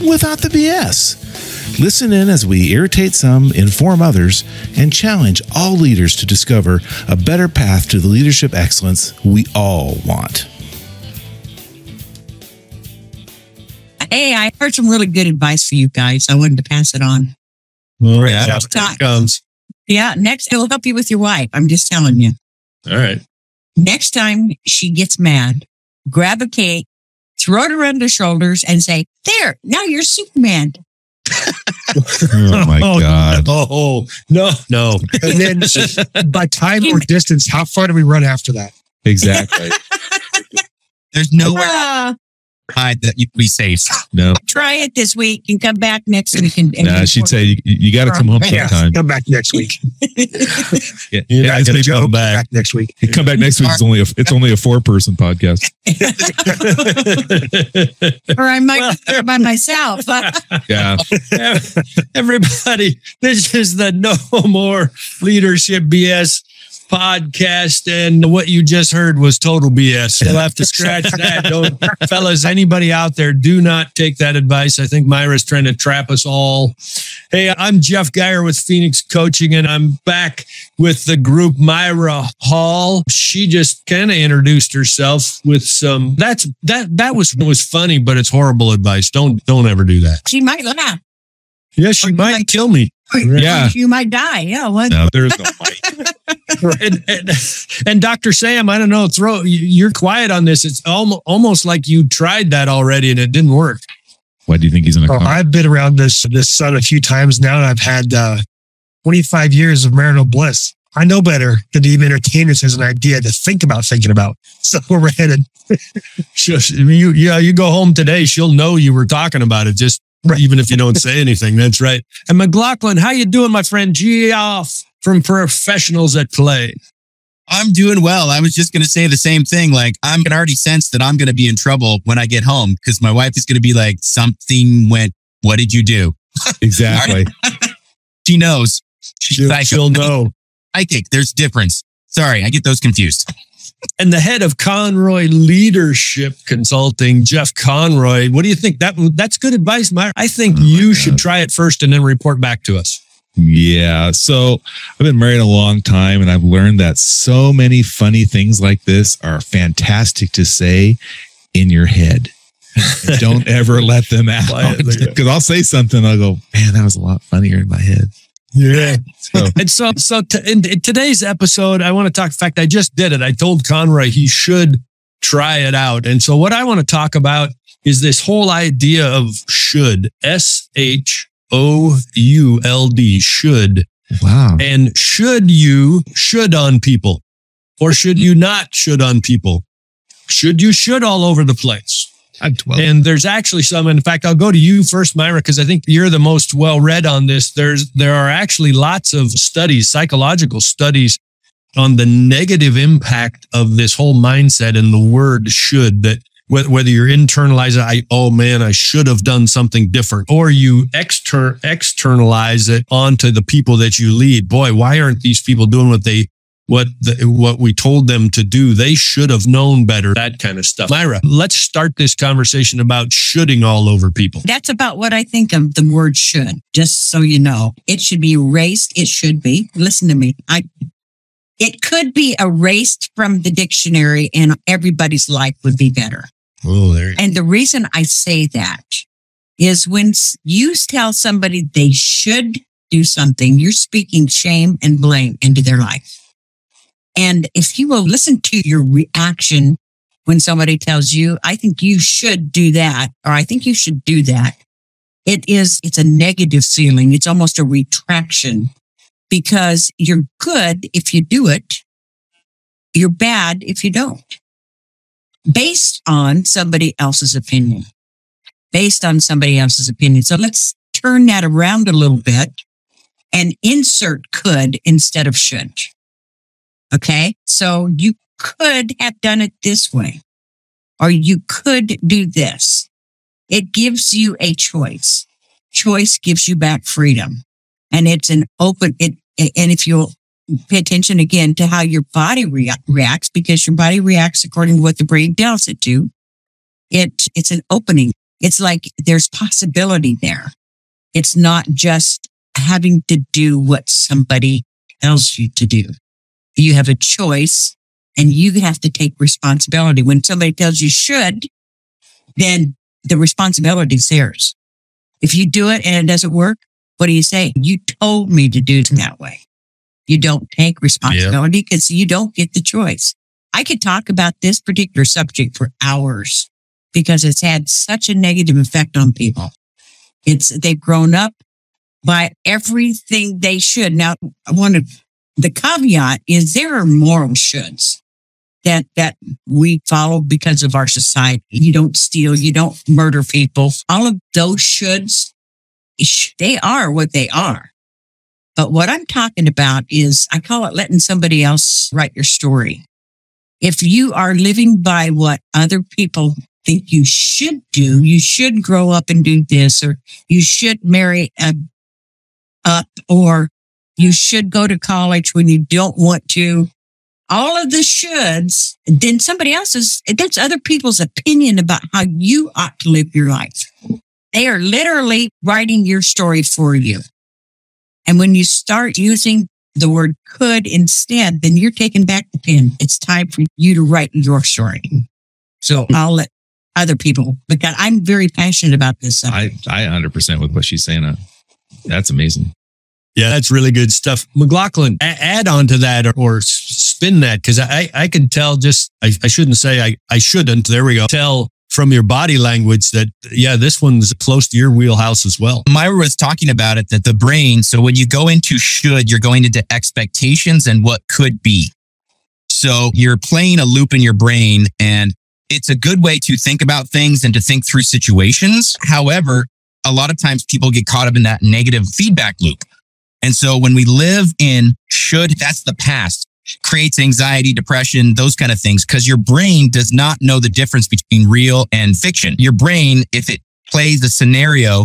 without the BS. Listen in as we irritate some, inform others, and challenge all leaders to discover a better path to the leadership excellence we all want. Hey, I heard some really good advice for you guys. I wanted to pass it on. All right. Yeah, Next time. it comes. Yeah, next it'll help you with your wife. I'm just telling you. All right. Next time she gets mad, grab a cake, throw it around her shoulders, and say, "There, now you're Superman." Oh my Oh, God. Oh, no, no. And then by time or distance, how far do we run after that? Exactly. There's nowhere Ah, to hide that you be safe. No. try it this week and come back next week. And, and Nah, she'd say, you, you got to come home Yeah, sometime. come back next week. Yeah, You're yeah, not gonna come back. Back next week. You come back next week. It's only a it's only a four person podcast. or I might be by myself. Yeah, Everybody, this is the No More Leadership BS podcast. And what you just heard was total BS. We'll have to scratch that. Don't, fellas, anybody out there, do not take that advice. I think Myra's trying to trap us all. Hey, I'm Jeff Geyer with Phoenix Coaching, and I'm back with the group Myra Hall. She just kind of introduced herself with some that's that that was was funny, but it's horrible advice. Don't don't ever do that. she might laugh. Yes, she might kill me. Yeah. you might die. Yeah, what? no, there's no fight. and, and, and Dr. Sam, I don't know, throw you're quiet on this. It's almost almost like you tried that already and it didn't work. Why do you think he's in a Oh, car? I've been around this this son a few times now, and I've had uh, 25 years of marital bliss. I know better than to even entertain this as an idea to think about thinking about. So where we're headed. You yeah, you go home today, she'll know you were talking about it. Just even if you don't say anything. That's right. And McLaughlin, how you doing, my friend? Geoff from Professionals at Play. I'm doing well. I was just going to say the same thing. Like, I'm can already sense that I'm going to be in trouble when I get home because my wife is going to be like, something went, what did you do? Exactly. She knows. She's She'll, she'll know. Psychic. There's difference. Sorry, I get those confused. And the head of Conroy Leadership Consulting, Jeff Conroy. What do you think? That that's good advice, Myra. I think Oh you God. should try it first and then report back to us. Yeah. So I've been married a long time and I've learned that so many funny things like this are fantastic to say in your head. Don't ever let them out. Because I'll say something, I'll go, man, that was a lot funnier in my head. Yeah. So And so, so t- in, in today's episode, I want to talk. In fact, I just did it. I told Conroy he should try it out. And so, what I want to talk about is this whole idea of should S H O U L D should wow. and should you should on people or should you not should on people? Should you should all over the place? I'm 12. And there's actually some. In fact, I'll go to you first, Myra, because I think you're the most well read on this. There's there are actually lots of studies, psychological studies, on the negative impact of this whole mindset and the word should. That whether, you're internalizing, I oh man, I should have done something different, or you exter- externalize it onto the people that you lead. Boy, why aren't these people doing what they what the, what we told them to do. They should have known better. That kind of stuff. Myra, let's start this conversation about shoulding all over people. That's about what I think of the word should, just so you know. It should be erased. It should be. Listen to me. I it could be erased from the dictionary and everybody's life would be better. Oh, there you And the reason I say that is when you tell somebody they should do something, you're speaking shame and blame into their life. And if you will listen to your reaction when somebody tells you, I think you should do that, or I think you should do that, it is, it's a negative feeling. It's almost a retraction because you're good if you do it. You're bad if you don't based on somebody else's opinion. Based on somebody else's opinion. So let's turn that around a little bit and insert could instead of should. Okay. So you could have done it this way, or you could do this. It gives you a choice. Choice gives you back freedom. And it's an open, it, and if you'll pay attention again to how your body rea- reacts, because your body reacts according to what the brain tells it to, it, it's an opening. It's like there's possibility there. It's not just having to do what somebody tells you to do. You have a choice and you have to take responsibility. When somebody tells you should, then the responsibility is theirs. If you do it and it doesn't work, what do you say? You told me to do it that way. You don't take responsibility because you don't get the choice. I could talk about this particular subject for hours because it's had such a negative effect on people. It's, they've grown up by everything they should. Now, one of the caveat is there are moral shoulds that, that we follow because of our society. You don't steal. You don't murder people. All of those shoulds, they are what they are. But what I'm talking about is I call it letting somebody else write your story. If you are living by what other people think you should do, you should grow up and do this, or you should marry a, up, or you should go to college when you don't want to. All of the shoulds, then somebody else's, that's other people's opinion about how you ought to live your life. They are literally writing your story for you. And when you start using the word could instead, then you're taking back the pen. It's time for you to write your story. So I'll let other people, because I'm very passionate about this. Subject. I, I 100% with what she's saying. Uh, that's amazing. Yeah, that's really good stuff. McLaughlin, a- add on to that or, or spin that because I, I can tell just, I, I shouldn't say I, I shouldn't. There we go. Tell from your body language that, yeah, this one's close to your wheelhouse as well. Myra was talking about it that the brain, so when you go into should, you're going into expectations and what could be. So you're playing a loop in your brain and it's a good way to think about things and to think through situations. However, a lot of times people get caught up in that negative feedback loop. And so when we live in should, that's the past, creates anxiety, depression, those kind of things, because your brain does not know the difference between real and fiction. Your brain, if it plays a scenario,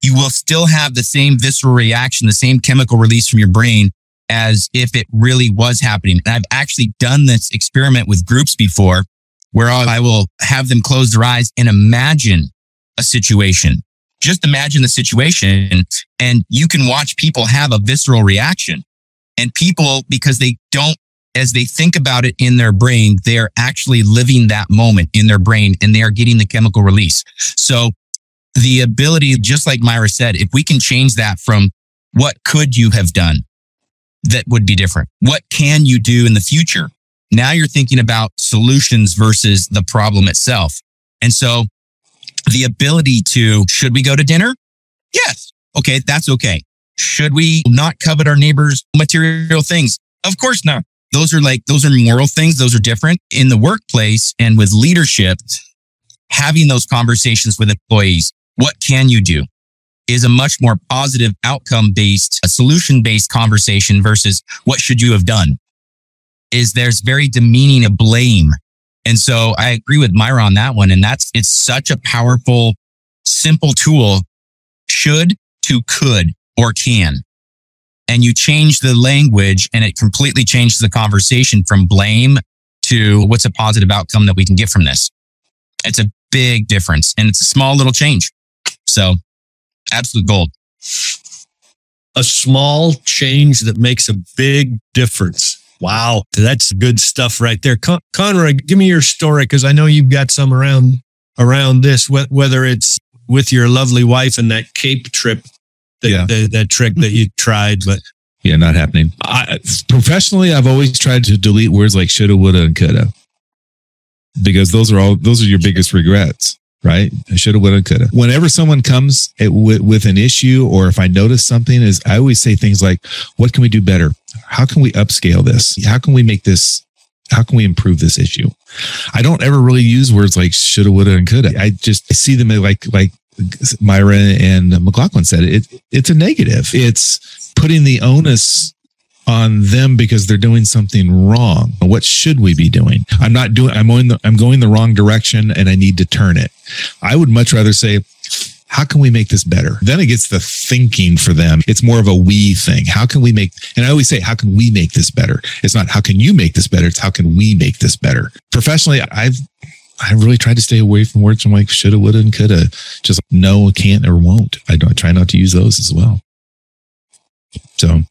you will still have the same visceral reaction, the same chemical release from your brain as if it really was happening. And I've actually done this experiment with groups before where I will have them close their eyes and imagine a situation. Just imagine the situation and you can watch people have a visceral reaction and people, because they don't, as they think about it in their brain, they're actually living that moment in their brain and they are getting the chemical release. So the ability, just like Myra said, if we can change that from what could you have done that would be different? What can you do in the future? Now you're thinking about solutions versus the problem itself. And so the ability to, should we go to dinner? Yes. Okay. That's okay. Should we not covet our neighbor's material things? Of course not. Those are like, those are moral things. Those are different in the workplace and with leadership, having those conversations with employees. What can you do is a much more positive outcome based, a solution based conversation versus what should you have done is there's very demeaning of blame. And so I agree with Myra on that one. And that's, it's such a powerful, simple tool. Should to could or can. And you change the language and it completely changes the conversation from blame to what's a positive outcome that we can get from this. It's a big difference and it's a small little change. So absolute gold. A small change that makes a big difference. Wow. That's good stuff right there. Con- Conrad, give me your story because I know you've got some around around this, whether it's with your lovely wife and that Cape trip the, yeah. the, that trick that you tried, but yeah, not happening. I, professionally, I've always tried to delete words like shoulda, woulda, and coulda, because those are all those are your biggest regrets, right? I shoulda, woulda, coulda. Whenever someone comes with, with an issue, or if I notice something, is I always say things like, "What can we do better? How can we upscale this? How can we make this how can we improve this issue? I don't ever really use words like shoulda, woulda, and coulda. I just see them like like Myra and McLaughlin said, it, it's a negative. It's putting the onus on them because they're doing something wrong. What should we be doing? I'm not doing, I'm going the, I'm going the wrong direction and I need to turn it. I would much rather say, how can we make this better? Then it gets the thinking for them. It's more of a we thing. How can we make, and I always say, how can we make this better? It's not how can you make this better? It's how can we make this better? Professionally, I've, I really tried to stay away from words from like shoulda, woulda, and coulda. Just no, can't, or won't. I don't I try not to use those as well. So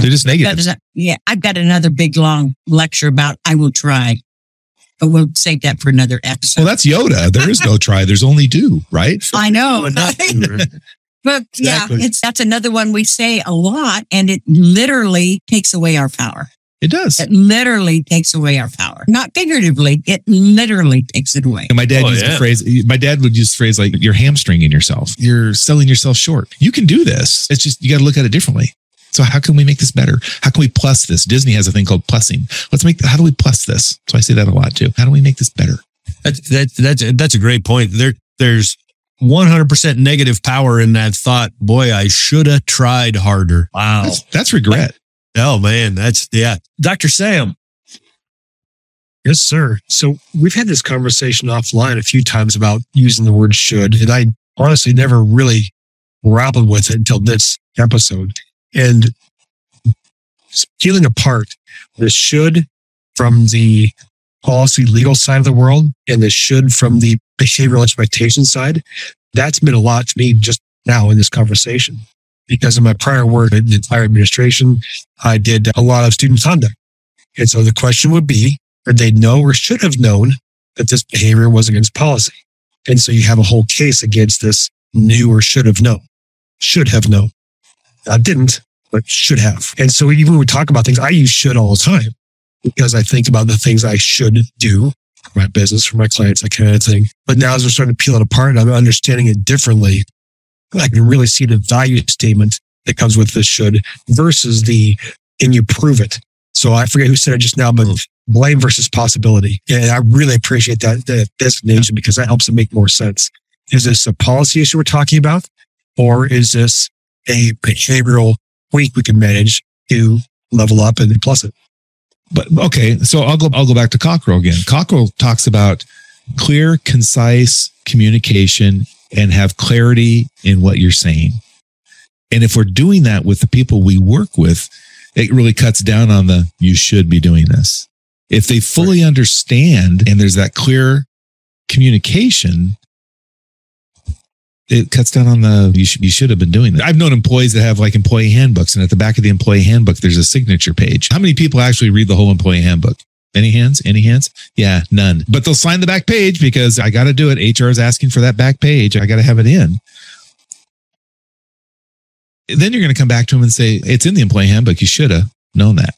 they're just negative. is a- yeah, I've got another big long lecture about I will try, but we'll save that for another episode. Well, that's Yoda. There is no try. There's only do, right? I know. But But Exactly. yeah, it's that's another one we say a lot, and it literally takes away our power. It does. It literally takes away our power, not figuratively. It literally takes it away. And my dad Oh, used yeah. the phrase, my dad would use the phrase like, you're hamstringing yourself. You're selling yourself short. You can do this. It's just, you got to look at it differently. So how can we make this better? How can we plus this? Disney has a thing called plussing. Let's make, how do we plus this? So I say that a lot too. How do we make this better? That's that, that's that's a great point. There there's 100% negative power in that thought. Boy, I should have tried harder. Wow. That's, that's regret. Oh man, that's yeah. Dr. Sam. Yes, sir. So we've had this conversation offline a few times about using the word should, and I honestly never really grappled with it until this episode. And peeling apart the should from the policy legal side of the world and the should from the behavioral expectation side, that's meant a lot to me just now in this conversation. Because in my prior work in higher administration, I did a lot of student conduct. And so the question would be, or they know or should have known that this behavior was against policy. And so you have a whole case against this knew or should have known, should have known. I didn't, but should have. And so even when we talk about things, I use should all the time because I think about the things I should do for my business, for my clients, that kind of thing. But now as we're starting to peel it apart and I'm understanding it differently, I can really see the value statement that comes with this should versus the, and you prove it. So I forget who said it just now, but mm. blame versus possibility. And I really appreciate that, that designation because that helps it make more sense. Is this a policy issue we're talking about? Or is this a behavioral tweak we can manage to level up and plus it? But okay, so I'll go I'll go back to Cockerell again. Cockerell talks about clear, concise communication and have clarity in what you're saying. And if we're doing that with the people we work with, it really cuts down on the you should be doing this. If they fully understand and there's that clear communication, it cuts down on the you should, you should have been doing that. I've known employees that have like employee handbooks, and at the back of the employee handbook, there's a signature page. How many people actually read the whole employee handbook? Any hands? Any hands? Yeah, none. But they'll sign the back page because I got to do it. HR is asking for that back page. I got to have it in. Then you're going to come back to them and say, it's in the employee handbook. You should have known that.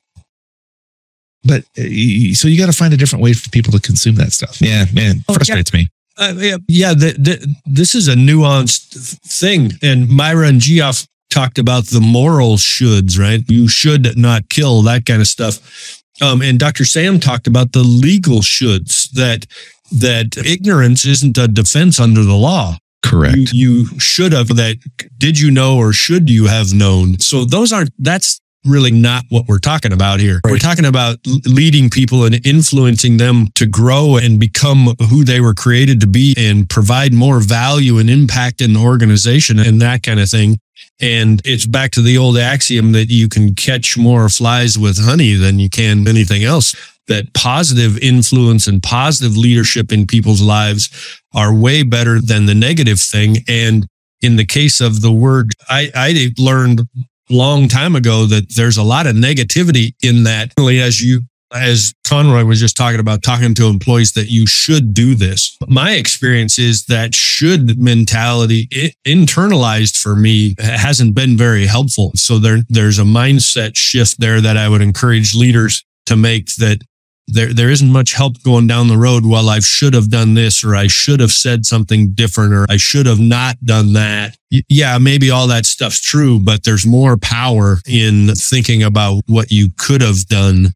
But uh, so you got to find a different way for people to consume that stuff. Yeah, man, Oh, yeah. frustrates me. Uh, yeah, yeah the, the, this is a nuanced thing. And Myra and Geoff talked about the moral shoulds, right? You should not kill, that kind of stuff. Um, and Dr. Sam talked about the legal shoulds that that ignorance isn't a defense under the law. Correct. You, you should have that. Did you know or should you have known? So those aren't, that's really not what we're talking about here. We're talking about leading people and influencing them to grow and become who they were created to be and provide more value and impact in the organization and that kind of thing. And it's back to the old axiom that you can catch more flies with honey than you can anything else. That positive influence and positive leadership in people's lives are way better than the negative thing. And in the case of the word, I, I learned long time ago that there's a lot of negativity in that. As you, as Conroy was just talking about, talking to employees that you should do this. My experience is that should mentality it, internalized for me hasn't been very helpful. So there, there's a mindset shift there that I would encourage leaders to make that there there isn't much help going down the road. Well, I should have done this, or I should have said something different, or I should have not done that. Yeah, maybe all that stuff's true, but there's more power in thinking about what you could have done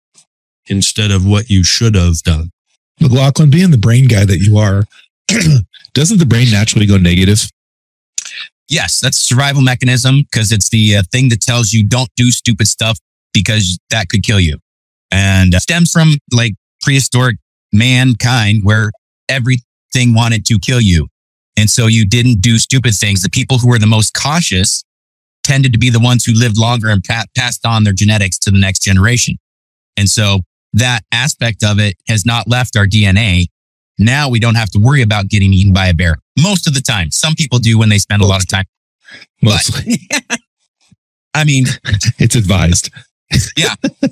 instead of what you should have done. McLaughlin, being the brain guy that you are, doesn't the brain naturally go negative? Yes, that's a survival mechanism because it's the uh, thing that tells you don't do stupid stuff because that could kill you. And stems from like prehistoric mankind where everything wanted to kill you. And so you didn't do stupid things. The people who were the most cautious tended to be the ones who lived longer and pa- passed on their genetics to the next generation. And so that aspect of it has not left our DNA. Now we don't have to worry about getting eaten by a bear most of the time. Some people do when they spend a lot of time. Mostly. I mean, it's advised.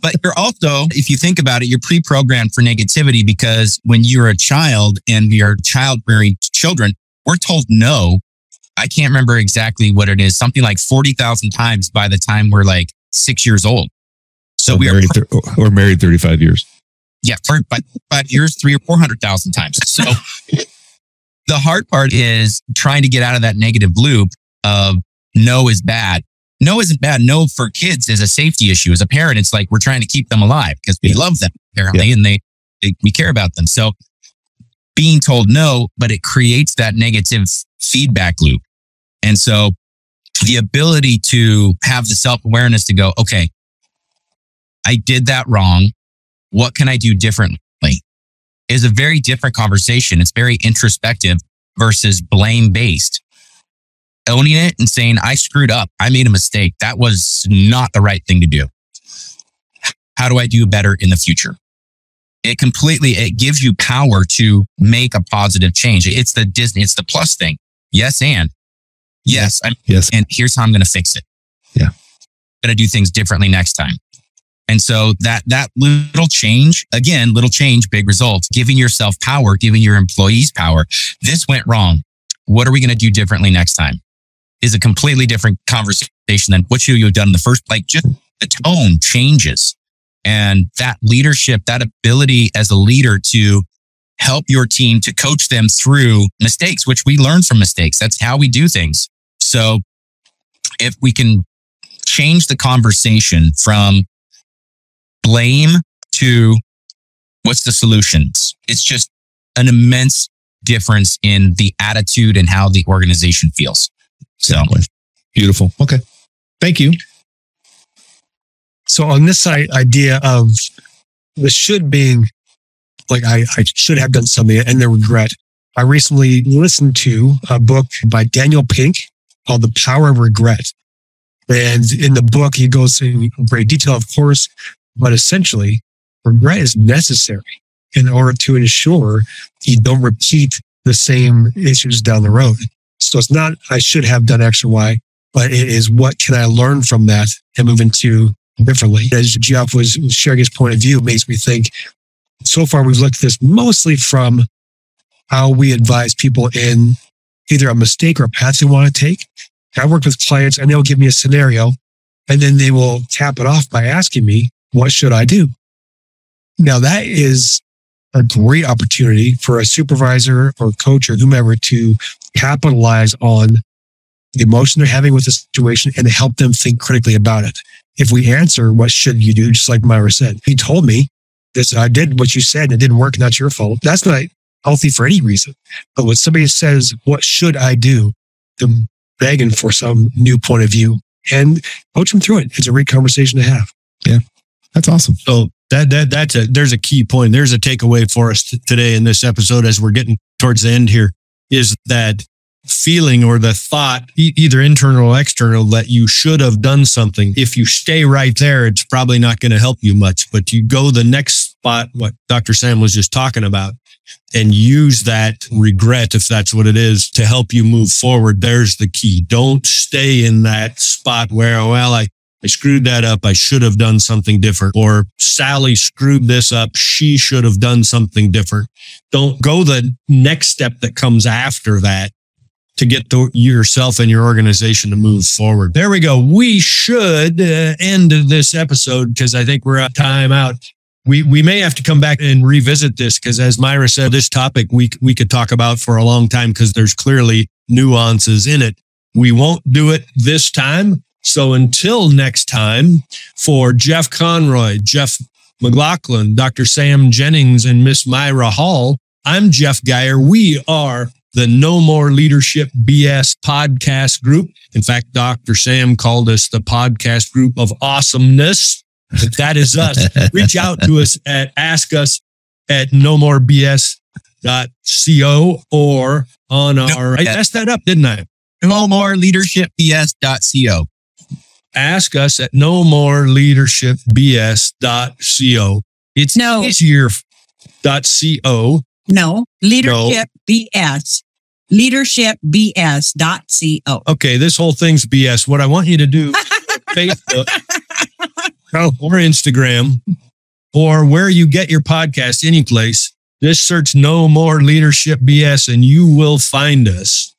But you're also, if you think about it, you're pre-programmed for negativity because when you're a child and we are child rearing children, we're told no. I can't remember exactly what it is, something like 40,000 times by the time we're like six years old. So or we are, married, thir- oh, or married 35 years. yeah, for by five years, three or 400,000 times. So the hard part is trying to get out of that negative loop of no is bad. No isn't bad. No for kids is a safety issue. As a parent, it's like we're trying to keep them alive because we Yeah. love them apparently and they, they, we care about them. So being told no, but it creates that negative feedback loop. And so the ability to have the self awareness to go, okay, I did that wrong. What can I do differently? Is a very different conversation. It's very introspective versus blame based. Owning it and saying, I screwed up. I made a mistake. That was not the right thing to do. How do I do better in the future? It completely, it gives you power to make a positive change. It's the Disney, it's the plus thing. Yes. And yes, I'm, Yes. and here's how I'm going to fix it. Yeah. going to do things differently next time. And so that, that little change, again, little change, big results, giving yourself power, giving your employees power. This went wrong. What are we going to do differently next time? Is a completely different conversation than what should you have done in the first, like just the tone changes and that leadership, that ability as a leader to help your team to coach them through mistakes, which we learn from mistakes. That's how we do things. So if we can change the conversation from blame to what's the solutions, it's just an immense difference in the attitude and how the organization feels. Exactly. Beautiful. Okay. Thank you. So on this idea of the should being like I, I should have done something and the regret. I recently listened to a book by Daniel Pink called The Power of Regret. And in the book, he goes in great detail, of course, but essentially regret is necessary in order to ensure you don't repeat the same issues down the road. So it's not, I should have done X or Y, but it is what can I learn from that and move into differently. As Jeff was sharing his point of view, makes me think so far we've looked at this mostly from how we advise people in either a mistake or a path they want to take. I work with clients and they'll give me a scenario and then they will cap it off by asking me, what should I do? Now that is a great opportunity for a supervisor or coach or whomever to capitalize on the emotion they're having with the situation and help them think critically about it. If we answer, what should you do? Just like Myra said, he told me this, I did what you said and it didn't work. That's your fault. That's not healthy for any reason. But when somebody says, what should I do? They're begging for some new point of view and coach them through it. It's a great conversation to have. That's awesome. So that that that's a there's a key point. There's a takeaway for us t- today in this episode as we're getting towards the end here is that feeling or the thought, e- either internal or external, that you should have done something. If you stay right there, it's probably not going to help you much. But you go the next spot, what Dr. Sam was just talking about, and use that regret, if that's what it is, to help you move forward. There's the key. Don't stay in that spot where, well, I I screwed that up. I should have done something different. Or Sally screwed this up. She should have done something different. Don't go the next step that comes after that to get the, yourself and your organization to move forward. There we go. We should uh, end this episode because I think we're at time out. We, we may have to come back and revisit this because as Myra said, this topic we, we could talk about for a long time because there's clearly nuances in it. We won't do it this time. So until next time, for Jeff Conroy, Jeff McLaughlin, Dr. Sam Jennings, and Miss Myra Hall, I'm Jeff Geyer. We are the No More Leadership BS podcast group. In fact, Dr. Sam called us the podcast group of awesomeness. But that is us. Reach out to us at ask us at no more bs.co or on our, I messed that up, didn't I? No more leadershipbs.co. Ask us at no more leadershipbs.co. It's No. easier dot co. No, leadership BS. Leadership bs dot co. Okay, this whole thing's BS. What I want you to do, Facebook or Instagram or where you get your podcast, any place, just search no more leadership BS and you will find us.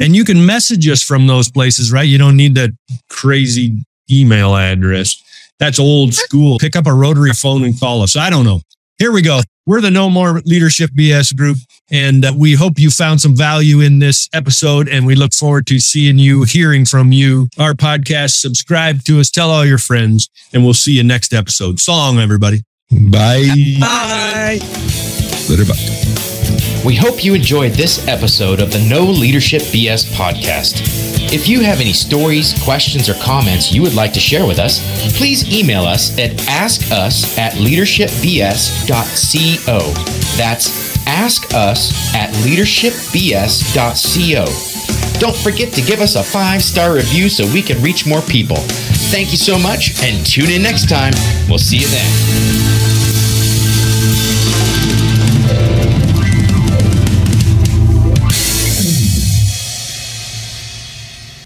And you can message us from those places, right? You don't need that crazy email address. That's old school. Pick up a rotary phone and call us. I don't know. Here we go. We're the No More Leadership BS group, and uh, we hope you found some value in this episode. And we look forward to seeing you, hearing from you. Our podcast, subscribe to us, tell all your friends, and we'll see you next episode. Song, everybody. Bye. Bye. Later, bye. We hope you enjoyed this episode of the No Leadership BS podcast. If you have any stories, questions, or comments you would like to share with us, please email us at askus at leadershipbs.co. That's askus at leadershipbs.co. Don't forget to give us a five star review so we can reach more people. Thank you so much and tune in next time. We'll see you then.